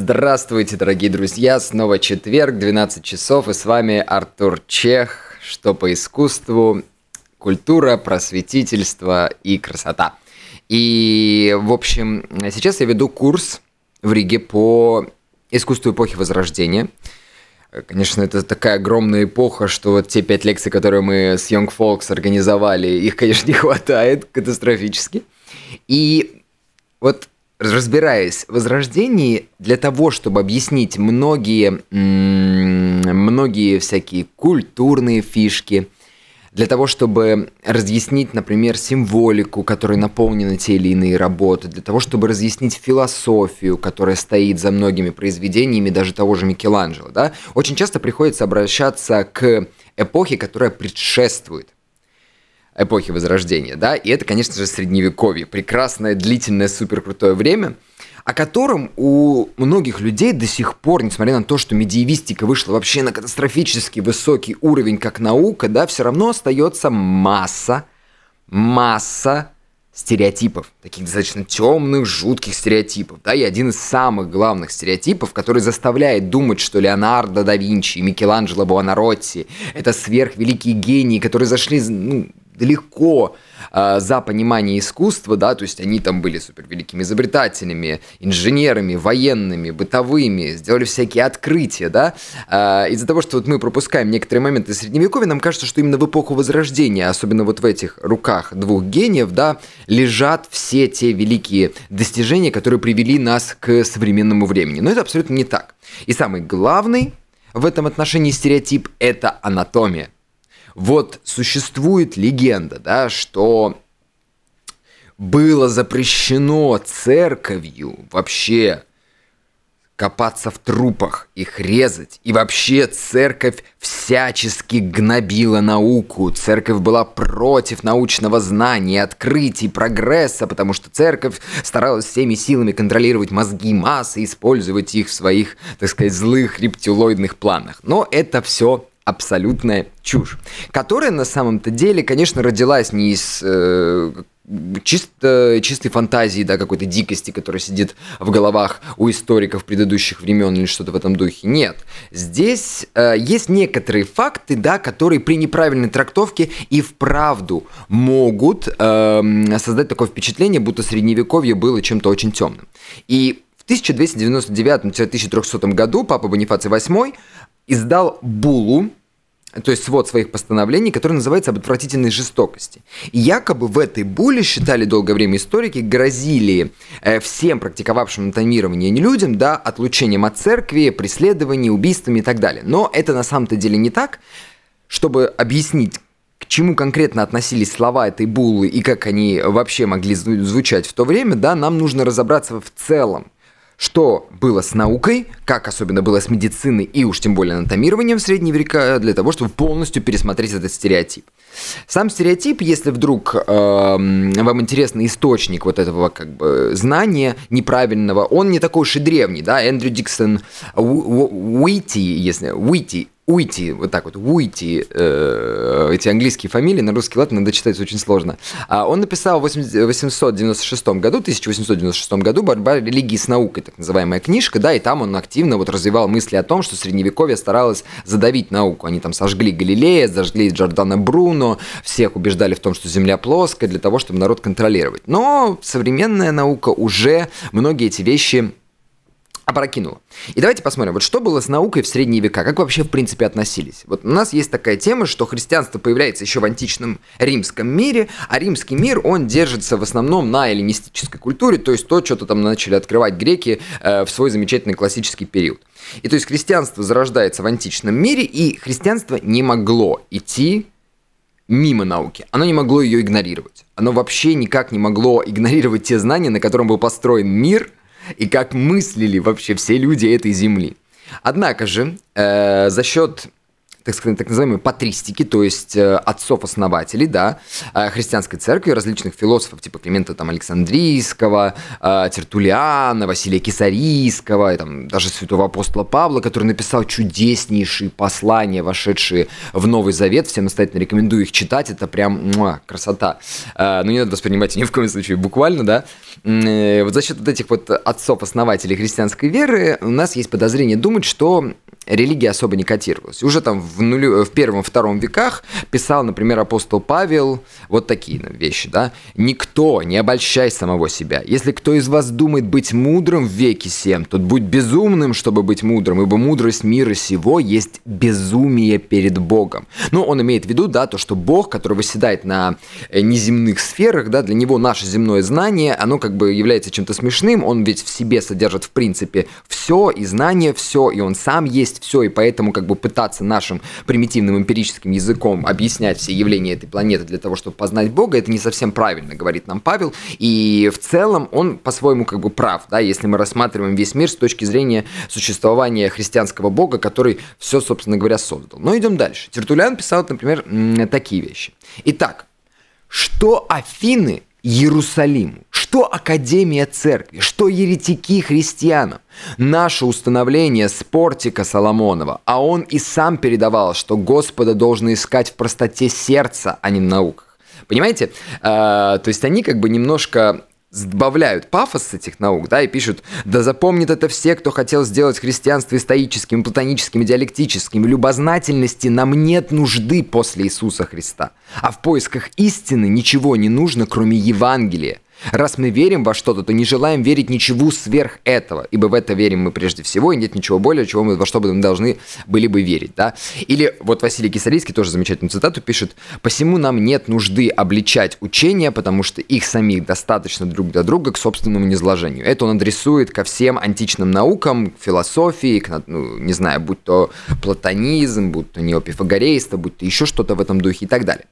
Здравствуйте, дорогие друзья! Снова четверг, 12 часов, и с вами Артур Чех. Что по искусству, культура, просветительство и красота. И, в общем, сейчас я веду курс в Риге по искусству эпохи Возрождения. Конечно, это такая огромная эпоха, что вот те пять лекций, которые мы с Young Folks организовали, их, конечно, не хватает катастрофически. И вот разбираясь в Возрождении, для того, чтобы объяснить многие, многие всякие культурные фишки, для того, чтобы разъяснить, например, символику, которой наполнены те или иные работы, для того, чтобы разъяснить философию, которая стоит за многими произведениями, даже того же Микеланджело, да, очень часто приходится обращаться к эпохе, которая предшествует эпохи Возрождения, да, и это, конечно же, Средневековье, прекрасное, длительное, суперкрутое время, о котором у многих людей до сих пор, несмотря на то, что медиевистика вышла вообще на катастрофически высокий уровень как наука, да, все равно остается масса, масса стереотипов, таких достаточно темных, жутких стереотипов, да, и один из самых главных стереотипов, который заставляет думать, что Леонардо да Винчи и Микеланджело Буонаротти – это сверхвеликие гении, которые зашли, ну, далеко э, за понимание искусства, да, то есть они там были супер великими изобретателями, инженерами, военными, бытовыми, сделали всякие открытия, да. Э, из-за того, что вот мы пропускаем некоторые моменты Средневековья, нам кажется, что именно в эпоху Возрождения, особенно вот в этих руках двух гениев, да, лежат все те великие достижения, которые привели нас к современному времени. Но это абсолютно не так. И самый главный в этом отношении стереотип – это анатомия – вот существует легенда, да, что было запрещено церковью вообще копаться в трупах, их резать. И вообще церковь всячески гнобила науку. Церковь была против научного знания, открытий, прогресса, потому что церковь старалась всеми силами контролировать мозги массы, использовать их в своих, так сказать, злых рептилоидных планах. Но это все абсолютная чушь, которая на самом-то деле, конечно, родилась не из э, чисто, чистой фантазии, да, какой-то дикости, которая сидит в головах у историков предыдущих времен или что-то в этом духе. Нет. Здесь э, есть некоторые факты, да, которые при неправильной трактовке и вправду могут э, создать такое впечатление, будто средневековье было чем-то очень темным. И в 1299-1300 году папа Бонифаций VIII издал булу, то есть свод своих постановлений, который называется «Об отвратительной жестокости». И якобы в этой буле, считали долгое время историки, грозили э, всем практиковавшим анатомирование не людям, да, отлучением от церкви, преследованием, убийствами и так далее. Но это на самом-то деле не так. Чтобы объяснить, к чему конкретно относились слова этой булы и как они вообще могли звучать в то время, да, нам нужно разобраться в целом что было с наукой, как особенно было с медициной и уж тем более анатомированием в средние века, для того, чтобы полностью пересмотреть этот стереотип. Сам стереотип, если вдруг э, вам интересный источник вот этого как бы знания неправильного, он не такой уж и древний, да, Эндрю Диксон Уити, если Уити, Уйти, вот так вот, Уйти, э, эти английские фамилии, на русский лад надо читать очень сложно. А он написал в 896 году, 1896 году «Борьба религии с наукой», так называемая книжка, да, и там он активно вот развивал мысли о том, что Средневековье старалось задавить науку. Они там сожгли Галилея, зажгли Джордана Бруно, всех убеждали в том, что Земля плоская, для того, чтобы народ контролировать. Но современная наука уже многие эти вещи опрокинуло. И давайте посмотрим, вот что было с наукой в средние века, как вообще в принципе относились. Вот у нас есть такая тема, что христианство появляется еще в античном римском мире, а римский мир, он держится в основном на эллинистической культуре, то есть то, что-то там начали открывать греки э, в свой замечательный классический период. И то есть христианство зарождается в античном мире, и христианство не могло идти мимо науки. Оно не могло ее игнорировать. Оно вообще никак не могло игнорировать те знания, на котором был построен мир – и как мыслили вообще все люди этой земли. Однако же, э, за счет так сказать, так называемые патристики, то есть э, отцов-основателей, да, э, христианской церкви, различных философов, типа Климента там, Александрийского, э, Тертулиана, Василия Кисарийского, и, там, даже святого апостола Павла, который написал чудеснейшие послания, вошедшие в Новый Завет. Всем настоятельно рекомендую их читать, это прям муа, красота. Но не надо воспринимать ни в коем случае буквально, да. Вот за счет вот этих вот отцов-основателей христианской веры у нас есть подозрение думать, что религия особо не котировалась. Уже там в, нулю, в первом-втором веках писал, например, апостол Павел вот такие вещи, да. «Никто не обольщай самого себя. Если кто из вас думает быть мудрым в веке сем, тот будь безумным, чтобы быть мудрым, ибо мудрость мира сего есть безумие перед Богом». Ну, он имеет в виду, да, то, что Бог, который восседает на э, неземных сферах, да, для него наше земное знание, оно как бы является чем-то смешным, он ведь в себе содержит, в принципе, все, и знание все, и он сам есть все, и поэтому как бы пытаться нашим примитивным эмпирическим языком объяснять все явления этой планеты для того, чтобы познать Бога, это не совсем правильно, говорит нам Павел, и в целом он по-своему как бы прав, да, если мы рассматриваем весь мир с точки зрения существования христианского Бога, который все, собственно говоря, создал. Но идем дальше. Тертулян писал, например, такие вещи. Итак, что Афины Иерусалиму? Что Академия Церкви? Что еретики христианам? Наше установление с портика Соломонова, а он и сам передавал, что Господа должны искать в простоте сердца, а не в науках. Понимаете? А, то есть они как бы немножко сбавляют пафос с этих наук, да, и пишут, да запомнит это все, кто хотел сделать христианство стоическим, платоническим, диалектическим. Любознательности нам нет нужды после Иисуса Христа. А в поисках истины ничего не нужно, кроме Евангелия. Раз мы верим во что-то, то не желаем верить ничего сверх этого, ибо в это верим мы прежде всего, и нет ничего более, чего мы, во что бы мы должны были бы верить. Да? Или вот Василий Кисарийский тоже замечательную цитату пишет, «Посему нам нет нужды обличать учения, потому что их самих достаточно друг для друга к собственному низложению». Это он адресует ко всем античным наукам, к философии, к, ну, не знаю, будь то платонизм, будь то неопифагорейство, будь то еще что-то в этом духе и так далее.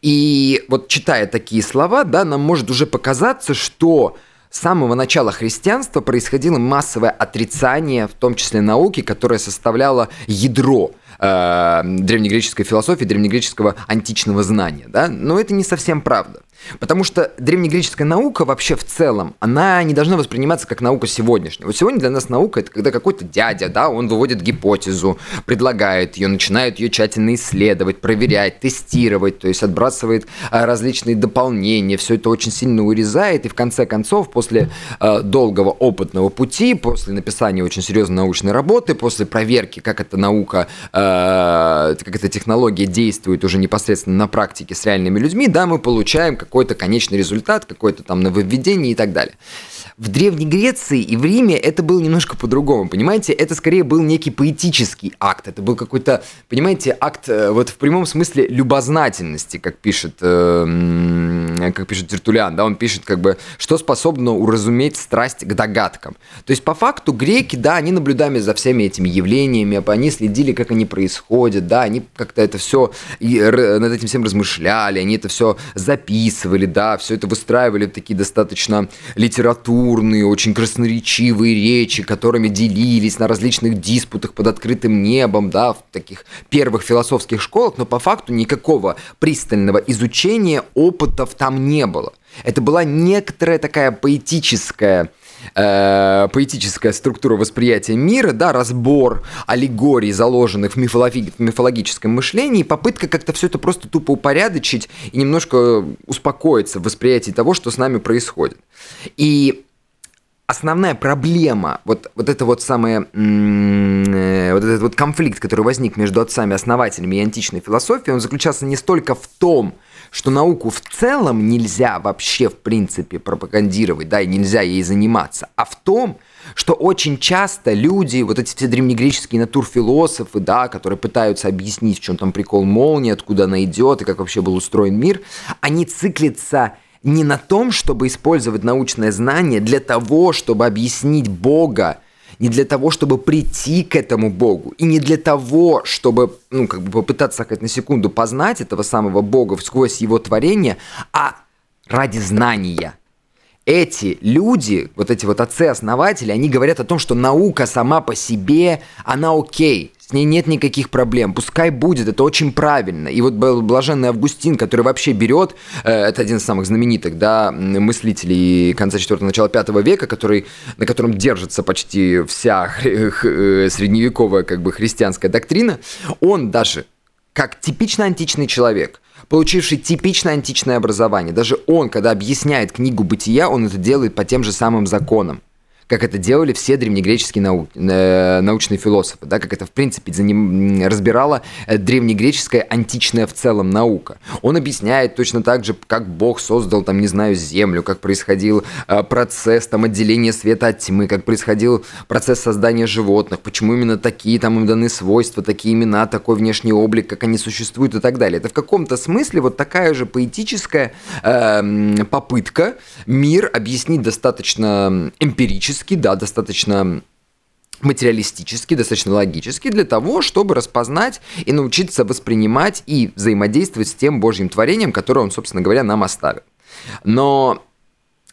И вот читая такие слова, да, нам может уже показаться, что с самого начала христианства происходило массовое отрицание, в том числе науки, которая составляла ядро э, древнегреческой философии, древнегреческого античного знания. Да? Но это не совсем правда. Потому что древнегреческая наука вообще в целом, она не должна восприниматься как наука сегодняшняя. Вот сегодня для нас наука это когда какой-то дядя, да, он выводит гипотезу, предлагает ее, начинает ее тщательно исследовать, проверять, тестировать, то есть отбрасывает а, различные дополнения, все это очень сильно урезает, и в конце концов, после э, долгого опытного пути, после написания очень серьезной научной работы, после проверки, как эта наука, э, как эта технология действует уже непосредственно на практике с реальными людьми, да, мы получаем какой-то конечный результат, какое-то там нововведение и так далее. В Древней Греции и в Риме это было немножко по-другому, понимаете? Это скорее был некий поэтический акт, это был какой-то, понимаете, акт э, вот в прямом смысле любознательности, как пишет, э, как пишет Тертулян, да, он пишет как бы, что способно уразуметь страсть к догадкам. То есть по факту греки, да, они наблюдали за всеми этими явлениями, они следили, как они происходят, да, они как-то это все над этим всем размышляли, они это все записывали, да, все это выстраивали такие достаточно литературные очень красноречивые речи, которыми делились на различных диспутах под открытым небом, да, в таких первых философских школах, но по факту никакого пристального изучения опытов там не было. Это была некоторая такая поэтическая э, поэтическая структура восприятия мира, да, разбор аллегорий, заложенных в, мифологи- мифологическом мышлении, попытка как-то все это просто тупо упорядочить и немножко успокоиться в восприятии того, что с нами происходит. И основная проблема, вот, вот это вот самое, э, вот этот вот конфликт, который возник между отцами-основателями и античной философией, он заключался не столько в том, что науку в целом нельзя вообще, в принципе, пропагандировать, да, и нельзя ей заниматься, а в том, что очень часто люди, вот эти все древнегреческие натурфилософы, да, которые пытаются объяснить, в чем там прикол молнии, откуда она идет и как вообще был устроен мир, они циклятся не на том, чтобы использовать научное знание для того, чтобы объяснить Бога, не для того, чтобы прийти к этому Богу, и не для того, чтобы, ну, как бы попытаться хоть на секунду познать этого самого Бога сквозь его творение, а ради знания. Эти люди, вот эти вот отцы-основатели, они говорят о том, что наука сама по себе, она окей, с ней нет никаких проблем, пускай будет, это очень правильно. И вот блаженный Августин, который вообще берет, э, это один из самых знаменитых, да, мыслителей конца 4 начала 5 века, который, на котором держится почти вся э, средневековая как бы христианская доктрина, он даже как типично античный человек, получивший типично античное образование, даже он, когда объясняет книгу «Бытия», он это делает по тем же самым законам как это делали все древнегреческие нау... э, научные философы, да, как это, в принципе, за ним разбирала э, древнегреческая античная в целом наука. Он объясняет точно так же, как Бог создал, там, не знаю, Землю, как происходил э, процесс там, отделения света от тьмы, как происходил процесс создания животных, почему именно такие там им даны свойства, такие имена, такой внешний облик, как они существуют и так далее. Это в каком-то смысле вот такая же поэтическая э, попытка мир объяснить достаточно эмпирически, логически, да, достаточно материалистически, достаточно логически для того, чтобы распознать и научиться воспринимать и взаимодействовать с тем Божьим творением, которое он, собственно говоря, нам оставил. Но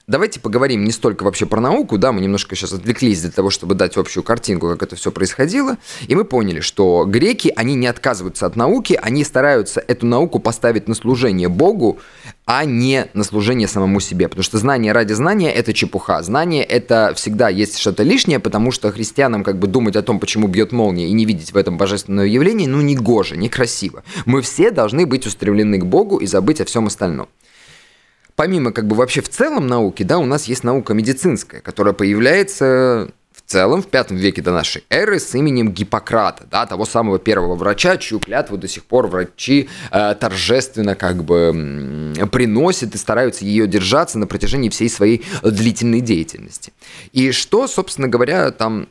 Давайте поговорим не столько вообще про науку, да, мы немножко сейчас отвлеклись для того, чтобы дать общую картинку, как это все происходило, и мы поняли, что греки, они не отказываются от науки, они стараются эту науку поставить на служение Богу, а не на служение самому себе, потому что знание ради знания – это чепуха, знание – это всегда есть что-то лишнее, потому что христианам как бы думать о том, почему бьет молния, и не видеть в этом божественное явление, ну, не гоже, некрасиво. Мы все должны быть устремлены к Богу и забыть о всем остальном помимо как бы вообще в целом науки, да, у нас есть наука медицинская, которая появляется в целом в пятом веке до нашей эры с именем Гиппократа, да, того самого первого врача, чью клятву до сих пор врачи э, торжественно как бы э, приносят и стараются ее держаться на протяжении всей своей длительной деятельности. И что, собственно говоря, там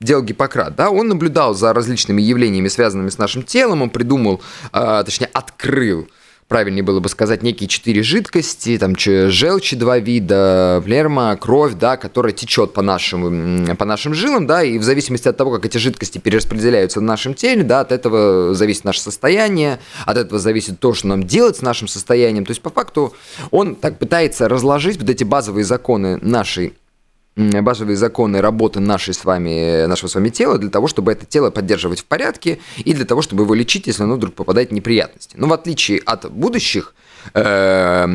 делал Гиппократ, да, он наблюдал за различными явлениями, связанными с нашим телом, он придумал, э, точнее, открыл правильнее было бы сказать, некие четыре жидкости, там желчи два вида, плерма, кровь, да, которая течет по нашим, по нашим жилам, да, и в зависимости от того, как эти жидкости перераспределяются в нашем теле, да, от этого зависит наше состояние, от этого зависит то, что нам делать с нашим состоянием. То есть, по факту, он так пытается разложить вот эти базовые законы нашей базовые законы работы нашей с вами, нашего с вами тела для того, чтобы это тело поддерживать в порядке и для того, чтобы его лечить, если оно вдруг попадает в неприятности. Но в отличие от будущих э,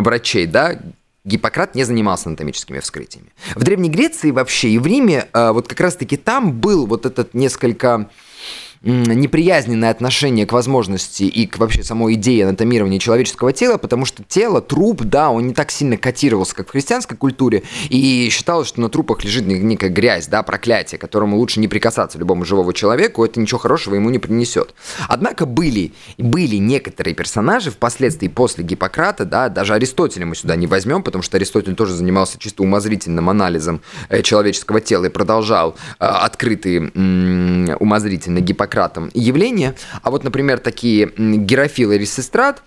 врачей, да, Гиппократ не занимался анатомическими вскрытиями. В Древней Греции вообще и в Риме э, вот как раз-таки там был вот этот несколько неприязненное отношение к возможности и к вообще самой идее анатомирования человеческого тела, потому что тело, труп, да, он не так сильно котировался, как в христианской культуре, и считалось, что на трупах лежит некая грязь, да, проклятие, которому лучше не прикасаться любому живому человеку, это ничего хорошего ему не принесет. Однако были, были некоторые персонажи впоследствии после Гиппократа, да, даже Аристотеля мы сюда не возьмем, потому что Аристотель тоже занимался чисто умозрительным анализом э, человеческого тела и продолжал э, открытый умозрительный Гиппократ Сократом явления. А вот, например, такие Герофил и Ресистрат,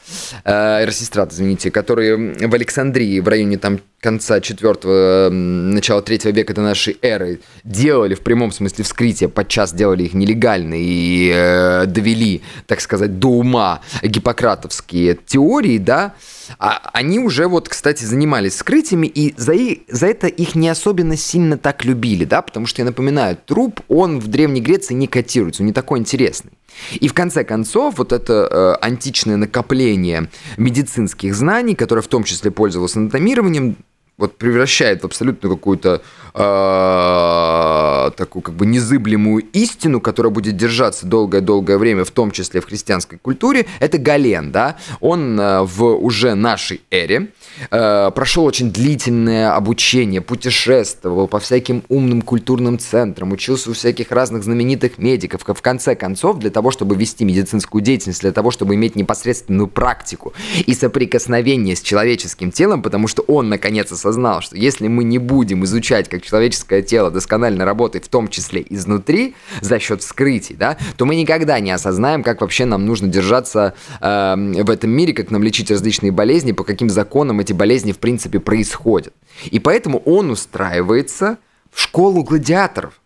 э, Ресистрат, извините, которые в Александрии в районе там конца 4 начала 3 века до нашей эры делали в прямом смысле вскрытия, подчас делали их нелегально и э, довели, так сказать, до ума гиппократовские теории, да, а они уже вот, кстати, занимались скрытиями, и за, и, за это их не особенно сильно так любили, да, потому что, я напоминаю, труп, он в Древней Греции не котируется, он не такой интересный. И в конце концов, вот это э, античное накопление медицинских знаний, которое в том числе пользовалось анатомированием, вот превращает в абсолютно какую-то э, такую как бы незыблемую истину, которая будет держаться долгое-долгое время, в том числе в христианской культуре, это Гален, да, он э, в уже нашей эре э, прошел очень длительное обучение, путешествовал по всяким умным культурным центрам, учился у всяких разных знаменитых медиков, в конце концов, для того, чтобы вести медицинскую деятельность, для того, чтобы иметь непосредственную практику и соприкосновение с человеческим телом, потому что он наконец осознал, что если мы не будем изучать, как человеческое тело досконально работает, в том числе изнутри, за счет вскрытий, да, то мы никогда не осознаем, как вообще нам нужно держаться э, в этом мире, как нам лечить различные болезни, по каким законам эти болезни в принципе происходят. И поэтому он устраивается в школу гладиаторов.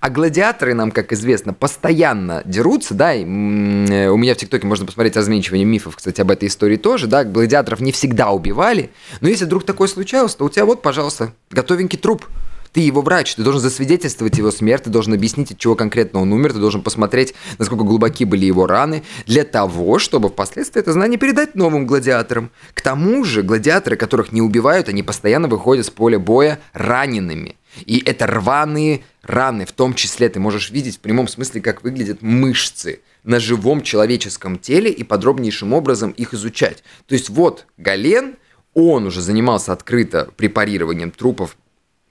А гладиаторы нам, как известно, постоянно дерутся, да, и, э, у меня в ТикТоке можно посмотреть разменчивание мифов, кстати, об этой истории тоже, да, гладиаторов не всегда убивали, но если вдруг такое случалось, то у тебя вот, пожалуйста, готовенький труп, Ты его врач, ты должен засвидетельствовать его смерть, ты должен объяснить, от чего конкретно он умер, ты должен посмотреть, насколько глубоки были его раны, для того, чтобы впоследствии это знание передать новым гладиаторам. К тому же, гладиаторы, которых не убивают, они постоянно выходят с поля боя ранеными. И это рваные раны, в том числе ты можешь видеть в прямом смысле, как выглядят мышцы на живом человеческом теле и подробнейшим образом их изучать. То есть вот Гален, он уже занимался открыто препарированием трупов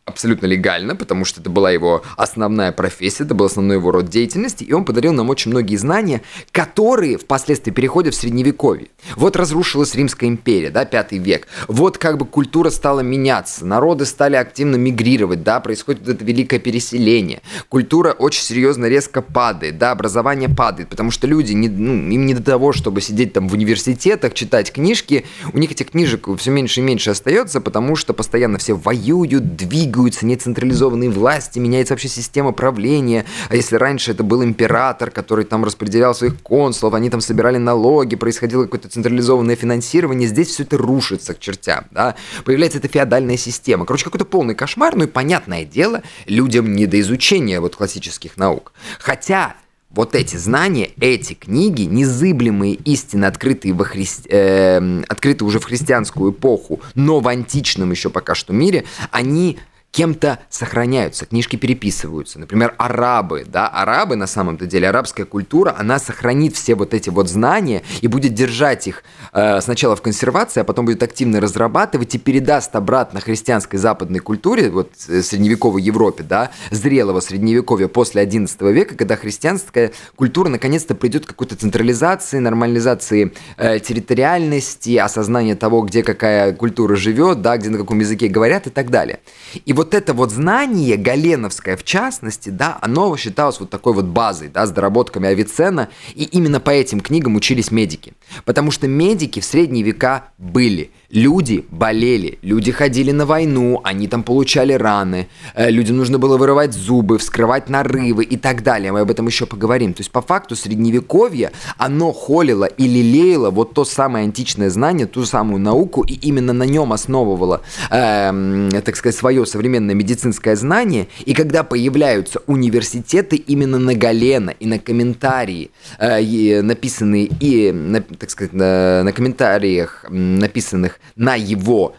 абсолютно легально, потому что это была его основная профессия, это был основной его род деятельности, и он подарил нам очень многие знания, которые впоследствии переходят в Средневековье. Вот разрушилась Римская империя, да, пятый век. Вот как бы культура стала меняться, народы стали активно мигрировать, да, происходит это великое переселение. Культура очень серьезно резко падает, да, образование падает, потому что люди, не, ну, им не до того, чтобы сидеть там в университетах, читать книжки, у них этих книжек все меньше и меньше остается, потому что постоянно все воюют, двигаются, двигаются нецентрализованные власти, меняется вообще система правления. А если раньше это был император, который там распределял своих консулов, они там собирали налоги, происходило какое-то централизованное финансирование, здесь все это рушится к чертям, да. Появляется эта феодальная система. Короче, какой-то полный кошмар, ну и понятное дело, людям не до изучения вот классических наук. Хотя вот эти знания, эти книги, незыблемые истины, открытые, во хри... э, открытые уже в христианскую эпоху, но в античном еще пока что мире, они кем-то сохраняются, книжки переписываются. Например, арабы, да, арабы на самом-то деле, арабская культура, она сохранит все вот эти вот знания и будет держать их э, сначала в консервации, а потом будет активно разрабатывать и передаст обратно христианской западной культуре, вот э, средневековой Европе, да, зрелого средневековья после XI века, когда христианская культура наконец-то придет к какой-то централизации, нормализации э, территориальности, осознания того, где какая культура живет, да, где на каком языке говорят и так далее. И вот это вот знание, галеновское в частности, да, оно считалось вот такой вот базой, да, с доработками Авиценна, и именно по этим книгам учились медики. Потому что медики в средние века были – Люди болели, люди ходили на войну, они там получали раны, э, людям нужно было вырывать зубы, вскрывать нарывы и так далее. Мы об этом еще поговорим. То есть по факту средневековье, оно холило и лелеяло вот то самое античное знание, ту самую науку, и именно на нем основывало, э, так сказать, свое современное медицинское знание. И когда появляются университеты именно на Галена и на комментарии, э, написанные и, на, так сказать, на, на комментариях, написанных на его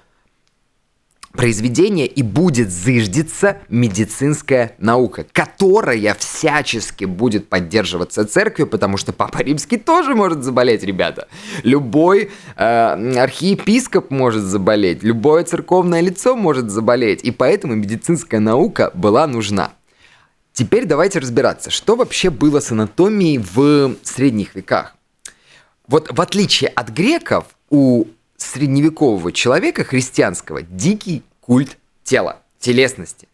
произведение и будет зыждиться медицинская наука, которая всячески будет поддерживаться церковью, потому что Папа Римский тоже может заболеть, ребята. Любой э, архиепископ может заболеть, любое церковное лицо может заболеть, и поэтому медицинская наука была нужна. Теперь давайте разбираться, что вообще было с анатомией в средних веках. Вот в отличие от греков, у средневекового человека христианского дикий культ тела, телесности.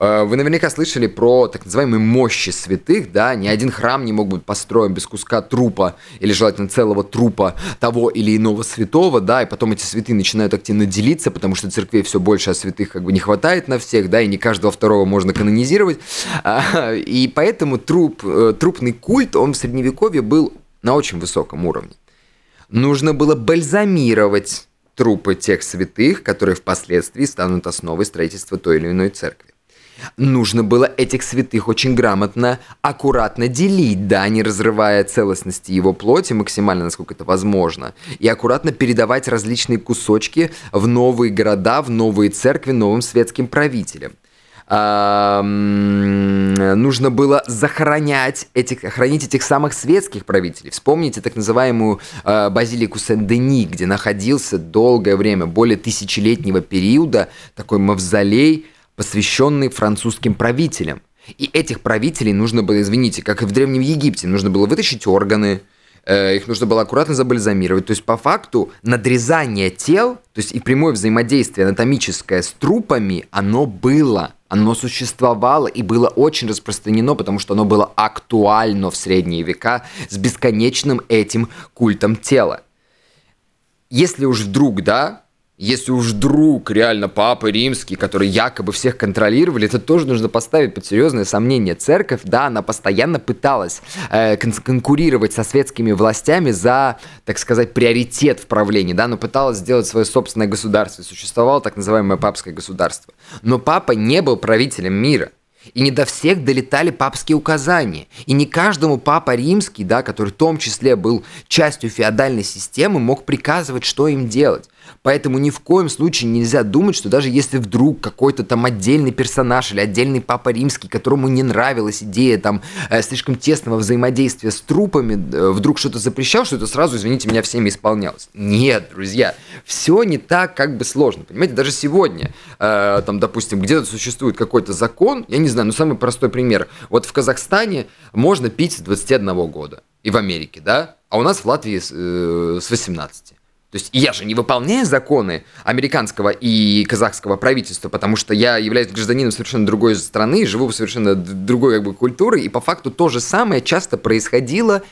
Э, вы наверняка слышали про так называемые мощи святых, да, ни один храм не мог быть построен без куска трупа или желательно целого трупа того или иного святого, да, и потом эти святые начинают активно делиться, потому что церквей все больше, а святых как бы не хватает на всех, да, и не каждого второго можно канонизировать, а, и поэтому труп, э, трупный культ, он в средневековье был на очень высоком уровне нужно было бальзамировать трупы тех святых, которые впоследствии станут основой строительства той или иной церкви. Нужно было этих святых очень грамотно, аккуратно делить, да, не разрывая целостности его плоти максимально, насколько это возможно, и аккуратно передавать различные кусочки в новые города, в новые церкви новым светским правителям нужно было захоронять этих, хранить этих самых светских правителей. Вспомните так называемую э, базилику Сен-Дени, где находился долгое время, более тысячелетнего периода, такой мавзолей, посвященный французским правителям. И этих правителей нужно было, извините, как и в Древнем Египте, нужно было вытащить органы, их нужно было аккуратно забальзамировать. То есть, по факту, надрезание тел, то есть и прямое взаимодействие анатомическое с трупами, оно было. Оно существовало и было очень распространено, потому что оно было актуально в средние века с бесконечным этим культом тела. Если уж вдруг, да, если уж вдруг реально папа римский, который якобы всех контролировали, это тоже нужно поставить под серьезное сомнение. Церковь, да, она постоянно пыталась э, кон- конкурировать со светскими властями за, так сказать, приоритет в правлении, да, но пыталась сделать свое собственное государство. Существовало так называемое папское государство. Но папа не был правителем мира. И не до всех долетали папские указания. И не каждому папа римский, да, который в том числе был частью феодальной системы, мог приказывать, что им делать. Поэтому ни в коем случае нельзя думать, что даже если вдруг какой-то там отдельный персонаж или отдельный папа римский, которому не нравилась идея там э, слишком тесного взаимодействия с трупами, э, вдруг что-то запрещал, что это сразу, извините меня, всеми исполнялось. Нет, друзья, все не так как бы сложно. Понимаете, даже сегодня, э, там, допустим, где-то существует какой-то закон, я не знаю, но самый простой пример. Вот в Казахстане можно пить с 21 года. И в Америке, да? А у нас в Латвии с, э, с 18. То есть я же не выполняю законы американского и казахского правительства, потому что я являюсь гражданином совершенно другой страны, живу в совершенно другой как бы, культуры, и по факту то же самое часто происходило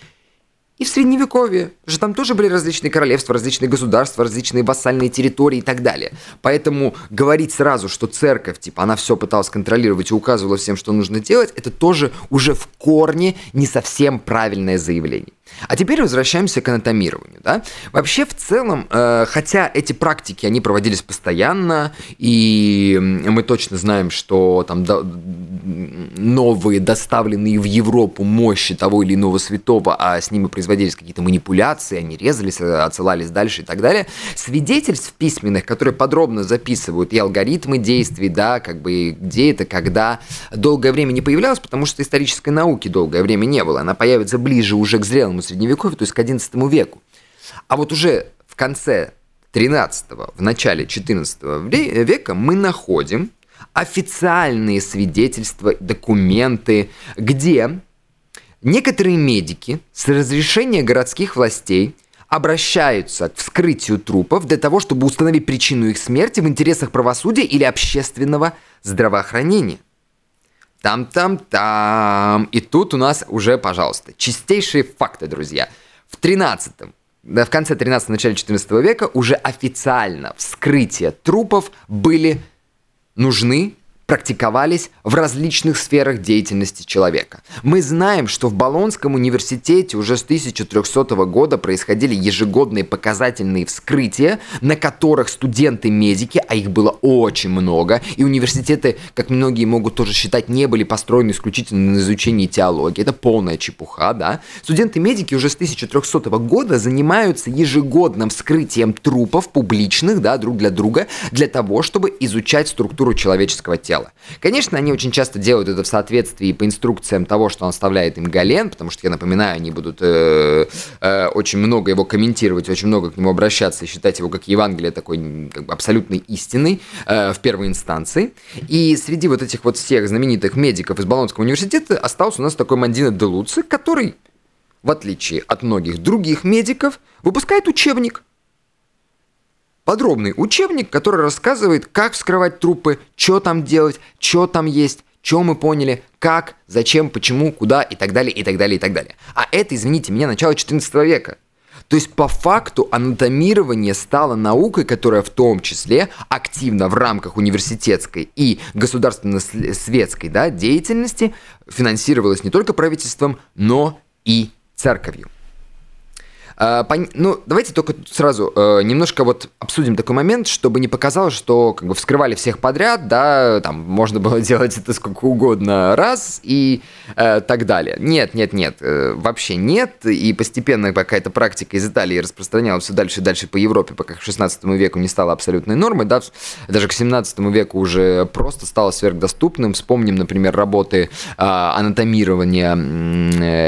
и в Средневековье. Же там тоже были различные королевства, различные государства, различные вассальные территории и так далее. Поэтому говорить сразу, что церковь, типа, она все пыталась контролировать и указывала всем, что нужно делать, это тоже уже в корне не совсем правильное заявление. А теперь возвращаемся к анатомированию. Да? Вообще, в целом, э, хотя эти практики, они проводились постоянно, и мы точно знаем, что там новые, доставленные в Европу мощи того или иного святого, а с ними производились какие-то манипуляции, они резались, отсылались дальше и так далее, свидетельств письменных, которые подробно записывают и алгоритмы действий, да, как бы где это, когда, долгое время не появлялось, потому что исторической науки долгое время не было. Она появится ближе уже к зрелому средневековью, то есть к XI веку. А вот уже в конце 13 в начале 14 века мы находим официальные свидетельства, документы, где некоторые медики с разрешения городских властей обращаются к вскрытию трупов для того, чтобы установить причину их смерти в интересах правосудия или общественного здравоохранения. Там-там-там. И тут у нас уже, пожалуйста, чистейшие факты, друзья. В 13 да, в конце 13 начале 14 века уже официально вскрытие трупов были нужны практиковались в различных сферах деятельности человека. Мы знаем, что в Болонском университете уже с 1300 года происходили ежегодные показательные вскрытия, на которых студенты-медики, а их было очень много, и университеты, как многие могут тоже считать, не были построены исключительно на изучении теологии. Это полная чепуха, да? Студенты-медики уже с 1300 года занимаются ежегодным вскрытием трупов публичных, да, друг для друга, для того, чтобы изучать структуру человеческого тела тела. Конечно, они очень часто делают это в соответствии по инструкциям того, что он оставляет им Гален, потому что, я напоминаю, они будут э, э, очень много его комментировать, очень много к нему обращаться и считать его как Евангелие такой как бы, абсолютной истиной э, в первой инстанции. И среди вот этих вот всех знаменитых медиков из Болонского университета остался у нас такой Мандина де Луци, который, в отличие от многих других медиков, выпускает учебник – подробный учебник, который рассказывает, как вскрывать трупы, что там делать, что там есть, что мы поняли, как, зачем, почему, куда и так далее, и так далее, и так далее. А это, извините меня, начало 14 века. То есть по факту анатомирование стало наукой, которая в том числе активно в рамках университетской и государственно-светской да, деятельности финансировалась не только правительством, но и церковью. А, ну, давайте только сразу э, немножко вот обсудим такой момент, чтобы не показалось, что как бы вскрывали всех подряд, да, там можно было делать это сколько угодно раз и э, так далее. Нет, нет, нет, э, вообще нет. И постепенно какая-то практика из Италии распространялась все дальше и дальше по Европе, пока к 16 веку не стала абсолютной нормой, да, даже к 17 веку уже просто стало сверхдоступным. Вспомним, например, работы анатомирования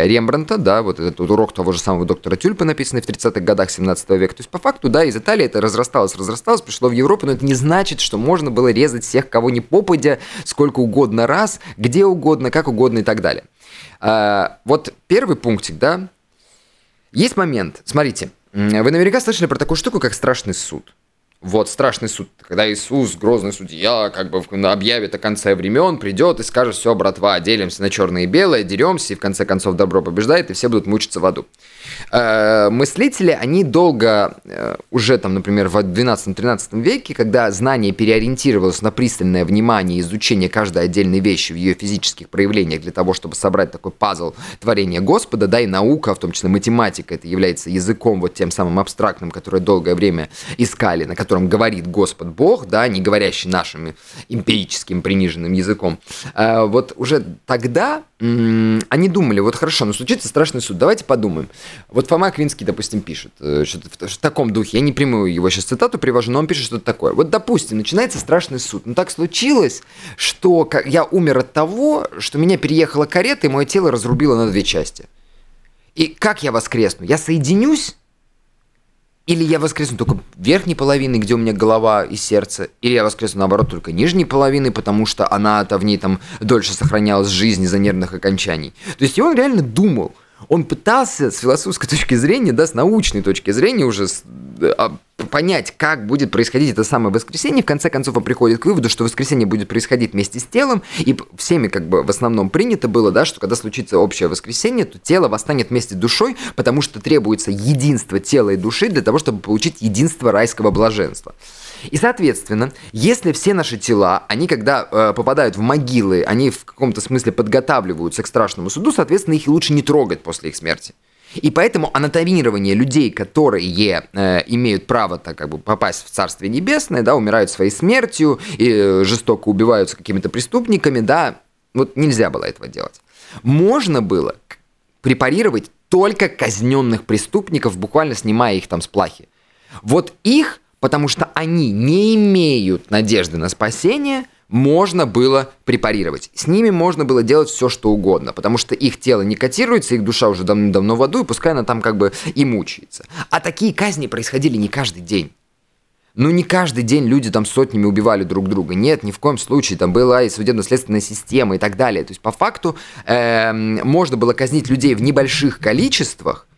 Рембранта, да, вот этот урок того же самого доктора Тюльпа написанный в 30-х годах 17 века. То есть, по факту, да, из Италии это разрасталось, разрасталось, пришло в Европу, но это не значит, что можно было резать всех, кого не попадя, сколько угодно раз, где угодно, как угодно и так далее. А, вот первый пунктик, да, есть момент, смотрите, вы наверняка слышали про такую штуку, как страшный суд. Вот страшный суд, когда Иисус, грозный судья, как бы объявит о конце времен, придет и скажет, все, братва, делимся на черное и белое, деремся, и в конце концов добро побеждает, и все будут мучиться в аду. Э, мыслители, они долго, э, уже там, например, в 12-13 веке, когда знание переориентировалось на пристальное внимание и изучение каждой отдельной вещи в ее физических проявлениях для того, чтобы собрать такой пазл творения Господа, да, и наука, в том числе математика, это является языком вот тем самым абстрактным, которое долгое время искали, на котором говорит Господь Бог, да, не говорящий нашим эмпирическим приниженным языком. Э, вот уже тогда они думали, вот хорошо, но случится страшный суд, давайте подумаем. Вот Фома Аквинский, допустим, пишет э, что-то в, в таком духе, я не прямую его сейчас цитату привожу, но он пишет что-то такое. Вот, допустим, начинается страшный суд. Ну, так случилось, что я умер от того, что меня переехала карета, и мое тело разрубило на две части. И как я воскресну? Я соединюсь или я воскресну только верхней половины, где у меня голова и сердце, или я воскресну, наоборот, только нижней половины, потому что она-то в ней там дольше сохранялась жизнь из-за нервных окончаний. То есть и он реально думал – он пытался с философской точки зрения, да, с научной точки зрения уже а, понять, как будет происходить это самое воскресенье. В конце концов, он приходит к выводу, что воскресенье будет происходить вместе с телом, и всеми как бы в основном принято было, да, что когда случится общее воскресенье, то тело восстанет вместе с душой, потому что требуется единство тела и души для того, чтобы получить единство райского блаженства. И, соответственно, если все наши тела, они когда э, попадают в могилы, они в каком-то смысле подготавливаются к страшному суду, соответственно, их лучше не трогать после их смерти. И поэтому анатомирование людей, которые э, имеют право так как бы попасть в Царствие Небесное, да, умирают своей смертью и э, жестоко убиваются какими-то преступниками, да, вот нельзя было этого делать. Можно было препарировать только казненных преступников, буквально снимая их там с плахи. Вот их потому что они не имеют надежды на спасение, можно было препарировать. С ними можно было делать все, что угодно, потому что их тело не котируется, их душа уже давно-давно в аду, и пускай она там как бы и мучается. А такие казни происходили не каждый день. Ну, не каждый день люди там сотнями убивали друг друга. Нет, ни в коем случае. Там была и судебно-следственная система и так далее. То есть, по факту, э, можно было казнить людей в небольших количествах,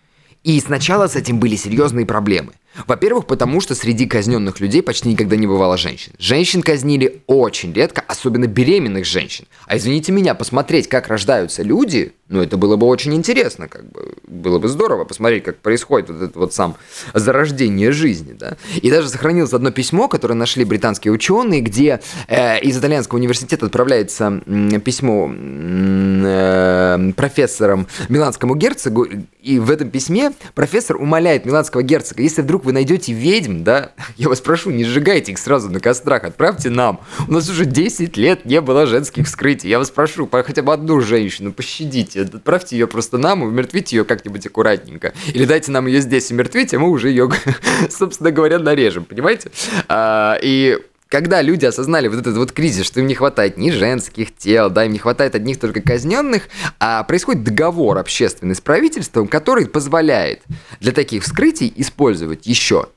и сначала с этим были серьезные проблемы. Во-первых, потому что среди казненных людей почти никогда не бывало женщин. Женщин казнили очень редко, особенно беременных женщин. А извините меня, посмотреть, как рождаются люди, ну это было бы очень интересно, как бы было бы здорово посмотреть, как происходит вот это вот сам зарождение жизни, да. И даже сохранилось одно письмо, которое нашли британские ученые, где э, из итальянского университета отправляется э, письмо э, профессором миланскому герцогу, и в этом письме профессор умоляет миланского герцога, если вдруг вы найдете ведьм, да, я вас прошу, не сжигайте их сразу на кострах, отправьте нам. У нас уже 10 лет не было женских вскрытий. Я вас прошу, хотя бы одну женщину, пощадите, отправьте ее просто нам, умертвите ее как-нибудь аккуратненько. Или дайте нам ее здесь умертвить, а мы уже ее, собственно говоря, нарежем, понимаете? А, и когда люди осознали вот этот вот кризис, что им не хватает ни женских тел, да, им не хватает одних только казненных, а происходит договор общественный с правительством, который позволяет для таких вскрытий использовать еще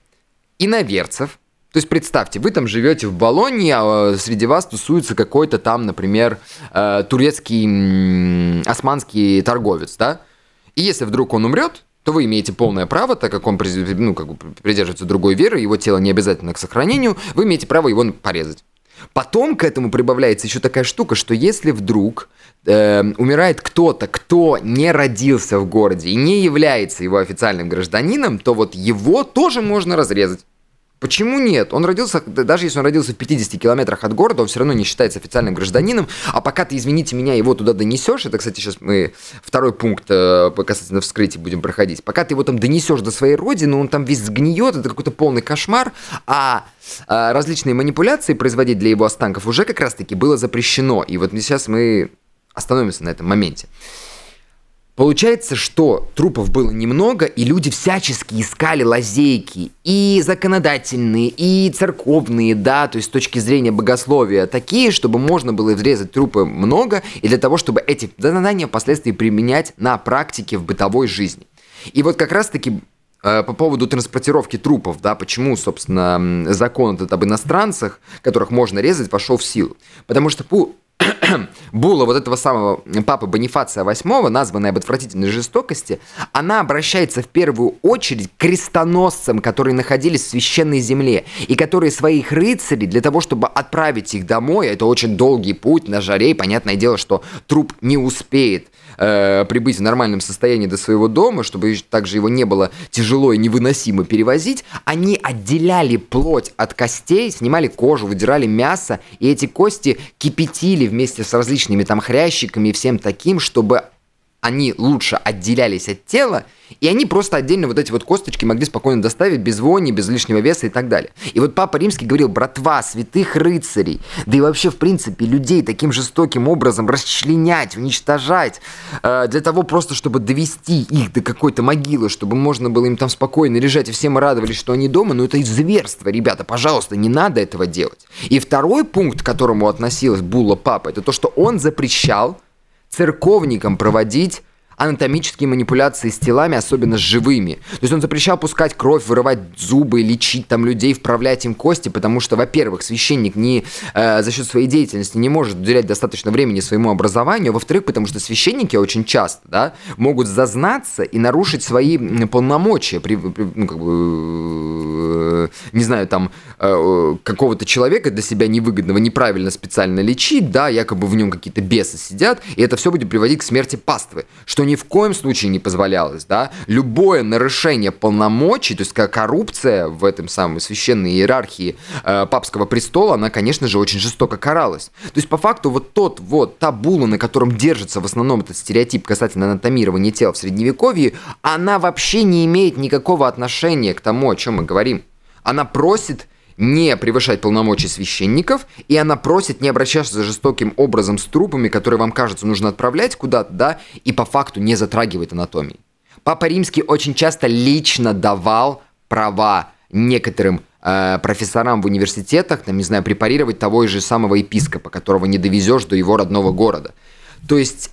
иноверцев, то есть представьте, вы там живете в Болонии, а среди вас тусуется какой-то там, например, э, турецкий османский торговец, да? И если вдруг он умрет, то вы имеете полное право, так как он ну, как бы придерживается другой веры, его тело не обязательно к сохранению, вы имеете право его порезать. Потом к этому прибавляется еще такая штука, что если вдруг э, умирает кто-то, кто не родился в городе и не является его официальным гражданином, то вот его тоже можно разрезать. Почему нет? Он родился, даже если он родился в 50 километрах от города, он все равно не считается официальным гражданином. А пока ты, извините меня, его туда донесешь, это, кстати, сейчас мы второй пункт э, касательно вскрытия будем проходить. Пока ты его там донесешь до своей родины, он там весь сгниет, это какой-то полный кошмар. А, а различные манипуляции производить для его останков уже как раз-таки было запрещено. И вот сейчас мы остановимся на этом моменте. Получается, что трупов было немного, и люди всячески искали лазейки, и законодательные, и церковные, да, то есть с точки зрения богословия, такие, чтобы можно было взрезать трупы много, и для того, чтобы эти задания впоследствии применять на практике в бытовой жизни. И вот как раз-таки э, по поводу транспортировки трупов, да, почему, собственно, закон этот об иностранцах, которых можно резать, пошел в силу. Потому что Була вот этого самого папы Бонифация VIII, названная об отвратительной жестокости, она обращается в первую очередь к крестоносцам, которые находились в священной земле, и которые своих рыцарей, для того, чтобы отправить их домой, это очень долгий путь на жаре, и понятное дело, что труп не успеет э, прибыть в нормальном состоянии до своего дома, чтобы также его не было тяжело и невыносимо перевозить, они отделяли плоть от костей, снимали кожу, выдирали мясо, и эти кости кипятили вместе с различными там хрящиками и всем таким, чтобы они лучше отделялись от тела, и они просто отдельно вот эти вот косточки могли спокойно доставить без вони, без лишнего веса и так далее. И вот Папа Римский говорил, братва, святых рыцарей, да и вообще, в принципе, людей таким жестоким образом расчленять, уничтожать, э, для того просто, чтобы довести их до какой-то могилы, чтобы можно было им там спокойно лежать, и все мы радовались, что они дома, но это зверство, ребята, пожалуйста, не надо этого делать. И второй пункт, к которому относилась Булла Папа, это то, что он запрещал церковникам проводить анатомические манипуляции с телами, особенно с живыми. То есть он запрещал пускать кровь, вырывать зубы, лечить там людей, вправлять им кости, потому что, во-первых, священник не э, за счет своей деятельности не может уделять достаточно времени своему образованию, во-вторых, потому что священники очень часто да, могут зазнаться и нарушить свои полномочия, при, при, ну, как бы, э, не знаю, там, э, какого-то человека для себя невыгодного неправильно специально лечить, да, якобы в нем какие-то бесы сидят, и это все будет приводить к смерти паствы, что ни в коем случае не позволялось, да, любое нарушение полномочий, то есть как коррупция в этом самом священной иерархии э, папского престола, она, конечно же, очень жестоко каралась. То есть по факту вот тот вот, та була, на котором держится в основном этот стереотип касательно анатомирования тела в средневековье, она вообще не имеет никакого отношения к тому, о чем мы говорим. Она просит не превышать полномочий священников, и она просит не обращаться за жестоким образом с трупами, которые вам кажется нужно отправлять куда-то, да, и по факту не затрагивает анатомии. Папа Римский очень часто лично давал права некоторым э, профессорам в университетах, там, не знаю, препарировать того же самого епископа, которого не довезешь до его родного города. То есть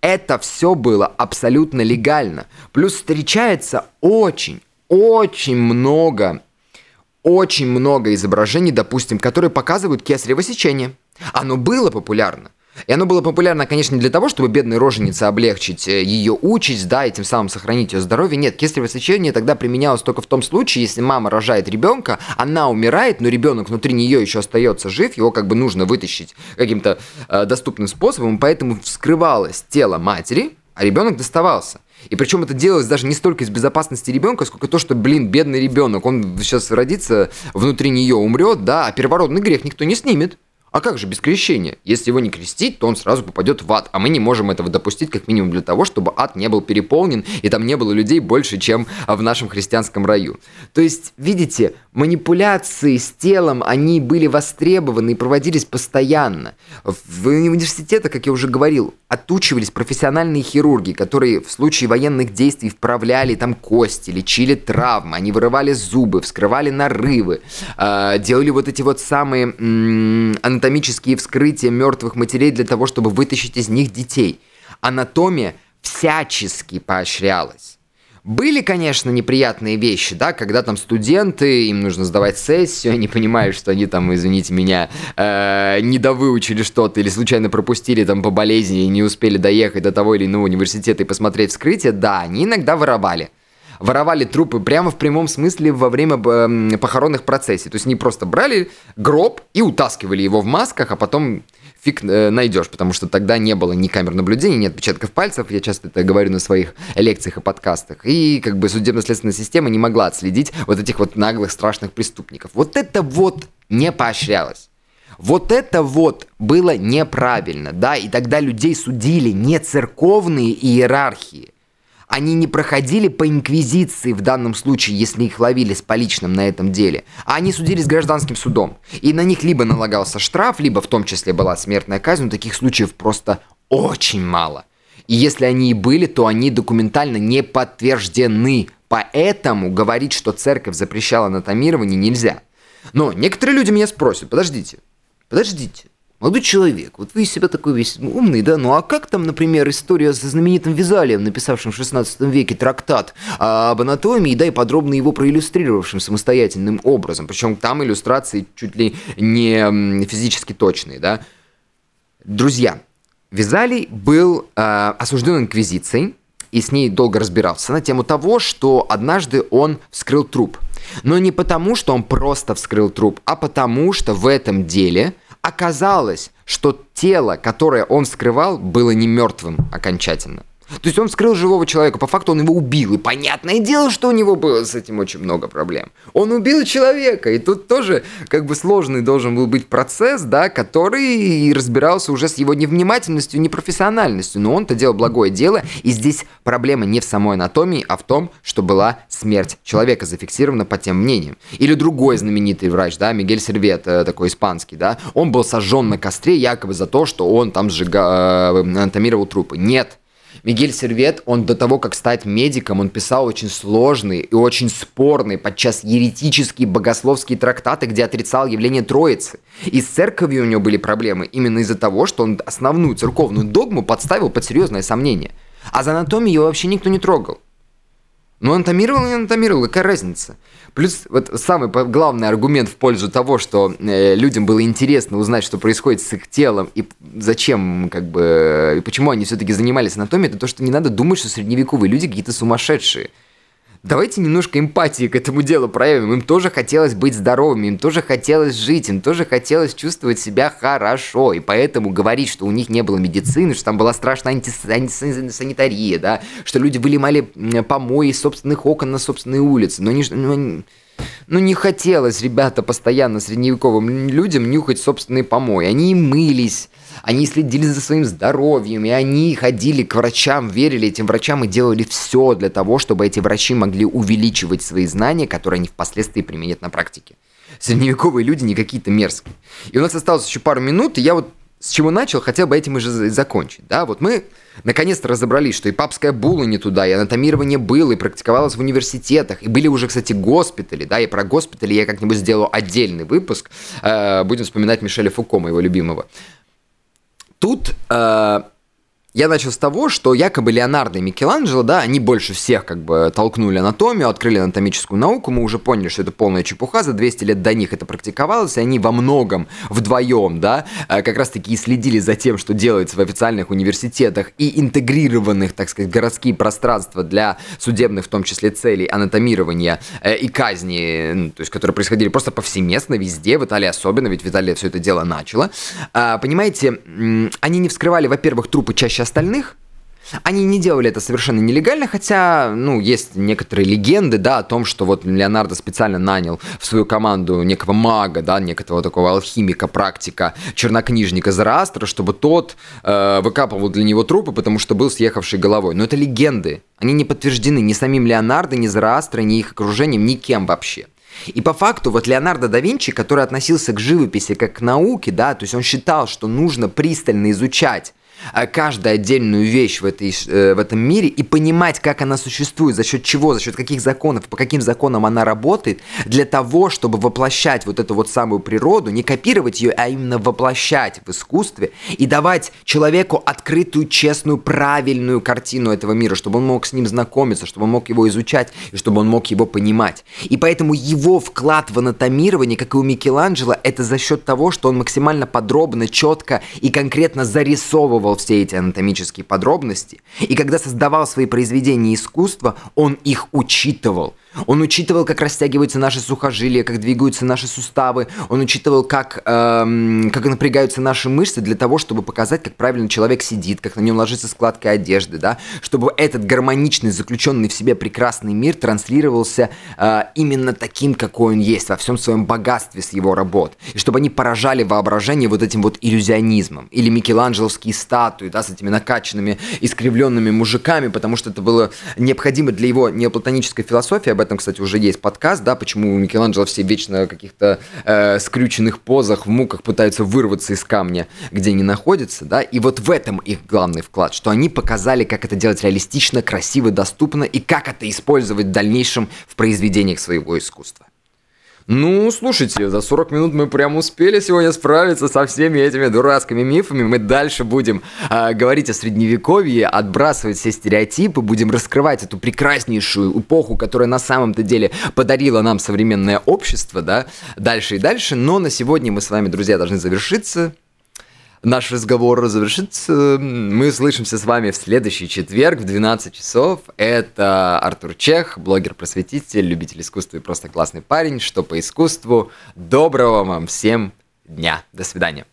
это все было абсолютно легально. Плюс встречается очень, очень много очень много изображений, допустим, которые показывают кесарево сечение. Оно было популярно. И оно было популярно, конечно, не для того, чтобы бедной роженице облегчить э, ее участь, да, и тем самым сохранить ее здоровье. Нет, кесарево сечение тогда применялось только в том случае, если мама рожает ребенка, она умирает, но ребенок внутри нее еще остается жив, его как бы нужно вытащить каким-то э, доступным способом, поэтому вскрывалось тело матери, а ребенок доставался. И причем это делалось даже не столько из безопасности ребенка, сколько то, что, блин, бедный ребенок, он сейчас родится, внутри нее умрет, да, а первородный грех никто не снимет. А как же без крещения? Если его не крестить, то он сразу попадет в ад. А мы не можем этого допустить, как минимум для того, чтобы ад не был переполнен, и там не было людей больше, чем в нашем христианском раю. То есть, видите, манипуляции с телом, они были востребованы и проводились постоянно. В университетах, как я уже говорил, отучивались профессиональные хирурги, которые в случае военных действий вправляли там кости, лечили травмы, они вырывали зубы, вскрывали нарывы, э, делали вот эти вот самые анатомические вскрытия мертвых матерей для того, чтобы вытащить из них детей. Анатомия всячески поощрялась. Были, конечно, неприятные вещи, да, когда там студенты, им нужно сдавать сессию, они понимают, что они там, извините меня, э, не довыучили что-то или случайно пропустили там по болезни и не успели доехать до того или иного университета и посмотреть вскрытие, да, они иногда воровали воровали трупы прямо в прямом смысле во время э, похоронных процессий. То есть они просто брали гроб и утаскивали его в масках, а потом фиг э, найдешь, потому что тогда не было ни камер наблюдения, ни отпечатков пальцев, я часто это говорю на своих лекциях и подкастах, и как бы судебно-следственная система не могла отследить вот этих вот наглых страшных преступников. Вот это вот не поощрялось. Вот это вот было неправильно, да, и тогда людей судили не церковные иерархии, они не проходили по инквизиции в данном случае, если их ловили с поличным на этом деле, а они судились гражданским судом. И на них либо налагался штраф, либо в том числе была смертная казнь, но таких случаев просто очень мало. И если они и были, то они документально не подтверждены. Поэтому говорить, что церковь запрещала анатомирование, нельзя. Но некоторые люди меня спросят, подождите, подождите, Молодой человек, вот вы из себя такой весь умный, да? Ну а как там, например, история со знаменитым Визалием, написавшим в 16 веке трактат об анатомии, да, и подробно его проиллюстрировавшим самостоятельным образом? Причем там иллюстрации чуть ли не физически точные, да? Друзья, Визалий был э, осужден инквизицией и с ней долго разбирался на тему того, что однажды он вскрыл труп. Но не потому, что он просто вскрыл труп, а потому, что в этом деле – Оказалось, что тело, которое он скрывал, было не мертвым окончательно. То есть он вскрыл живого человека, по факту он его убил. И понятное дело, что у него было с этим очень много проблем. Он убил человека, и тут тоже как бы сложный должен был быть процесс, да, который разбирался уже с его невнимательностью, непрофессиональностью. Но он-то делал благое дело, и здесь проблема не в самой анатомии, а в том, что была смерть человека зафиксирована по тем мнениям. Или другой знаменитый врач, да, Мигель Сервет, э, такой испанский, да, он был сожжен на костре якобы за то, что он там сжига... Э, анатомировал трупы. Нет, Мигель Сервет, он до того, как стать медиком, он писал очень сложные и очень спорные, подчас еретические богословские трактаты, где отрицал явление Троицы. И с церковью у него были проблемы именно из-за того, что он основную церковную догму подставил под серьезное сомнение. А за анатомию его вообще никто не трогал. Ну, анатомировал и анатомировал, какая разница? Плюс вот самый главный аргумент в пользу того, что э, людям было интересно узнать, что происходит с их телом и зачем, как бы, и почему они все-таки занимались анатомией, это то, что не надо думать, что средневековые люди какие-то сумасшедшие. Давайте немножко эмпатии к этому делу проявим. Им тоже хотелось быть здоровыми, им тоже хотелось жить, им тоже хотелось чувствовать себя хорошо. И поэтому говорить, что у них не было медицины, что там была страшная антисанитария, да, что люди выливали помои из собственных окон на собственные улицы. Но не, ну, ну, не хотелось, ребята, постоянно средневековым людям нюхать собственные помои. Они мылись, они следили за своим здоровьем, и они ходили к врачам, верили этим врачам и делали все для того, чтобы эти врачи могли увеличивать свои знания, которые они впоследствии применят на практике. Средневековые люди не какие-то мерзкие. И у нас осталось еще пару минут, и я вот с чего начал, хотел бы этим уже закончить. Да, вот мы наконец-то разобрались, что и папская була не туда, и анатомирование было, и практиковалось в университетах, и были уже, кстати, госпитали, да, и про госпитали я как-нибудь сделаю отдельный выпуск. Э, будем вспоминать Мишеля Фуко, моего любимого. Тут э, я начал с того, что якобы Леонардо и Микеланджело, да, они больше всех как бы толкнули анатомию, открыли анатомическую науку, мы уже поняли, что это полная чепуха, за 200 лет до них это практиковалось, и они во многом вдвоем, да, э, как раз-таки и следили за тем, что делается в официальных университетах и интегрированных, так сказать, городские пространства для судебных, в том числе, целей анатомирования э, и казни, то есть, которые происходили просто повсеместно, везде, в Италии особенно, ведь в Италии все это дело начало. А, понимаете, они не вскрывали, во-первых, трупы чаще чаще остальных. Они не делали это совершенно нелегально, хотя, ну, есть некоторые легенды, да, о том, что вот Леонардо специально нанял в свою команду некого мага, да, некого такого алхимика, практика, чернокнижника Зараастра, чтобы тот э, выкапывал для него трупы, потому что был съехавший головой. Но это легенды. Они не подтверждены ни самим Леонардо, ни Зараастро, ни их окружением, никем вообще. И по факту вот Леонардо да Винчи, который относился к живописи как к науке, да, то есть он считал, что нужно пристально изучать каждую отдельную вещь в, этой, э, в этом мире и понимать, как она существует, за счет чего, за счет каких законов, по каким законам она работает, для того, чтобы воплощать вот эту вот самую природу, не копировать ее, а именно воплощать в искусстве и давать человеку открытую, честную, правильную картину этого мира, чтобы он мог с ним знакомиться, чтобы он мог его изучать и чтобы он мог его понимать. И поэтому его вклад в анатомирование, как и у Микеланджело, это за счет того, что он максимально подробно, четко и конкретно зарисовывал исследовал все эти анатомические подробности, и когда создавал свои произведения искусства, он их учитывал. Он учитывал, как растягиваются наши сухожилия, как двигаются наши суставы. Он учитывал, как, эм, как напрягаются наши мышцы для того, чтобы показать, как правильно человек сидит, как на нем ложится складка одежды, да, чтобы этот гармоничный, заключенный в себе прекрасный мир транслировался э, именно таким, какой он есть, во всем своем богатстве с его работ. И чтобы они поражали воображение вот этим вот иллюзионизмом. Или микеланджеловские статуи, да, с этими накачанными, искривленными мужиками, потому что это было необходимо для его неоплатонической философии, об этом, кстати, уже есть подкаст, да, почему Микеланджело все вечно в каких-то э, скрюченных позах, в муках пытаются вырваться из камня, где они находятся, да, и вот в этом их главный вклад, что они показали, как это делать реалистично, красиво, доступно и как это использовать в дальнейшем в произведениях своего искусства. Ну, слушайте, за 40 минут мы прям успели сегодня справиться со всеми этими дурацкими мифами. Мы дальше будем э, говорить о средневековье, отбрасывать все стереотипы, будем раскрывать эту прекраснейшую эпоху, которая на самом-то деле подарила нам современное общество, да, дальше и дальше. Но на сегодня мы с вами, друзья, должны завершиться наш разговор завершится. Мы услышимся с вами в следующий четверг в 12 часов. Это Артур Чех, блогер-просветитель, любитель искусства и просто классный парень. Что по искусству. Доброго вам всем дня. До свидания.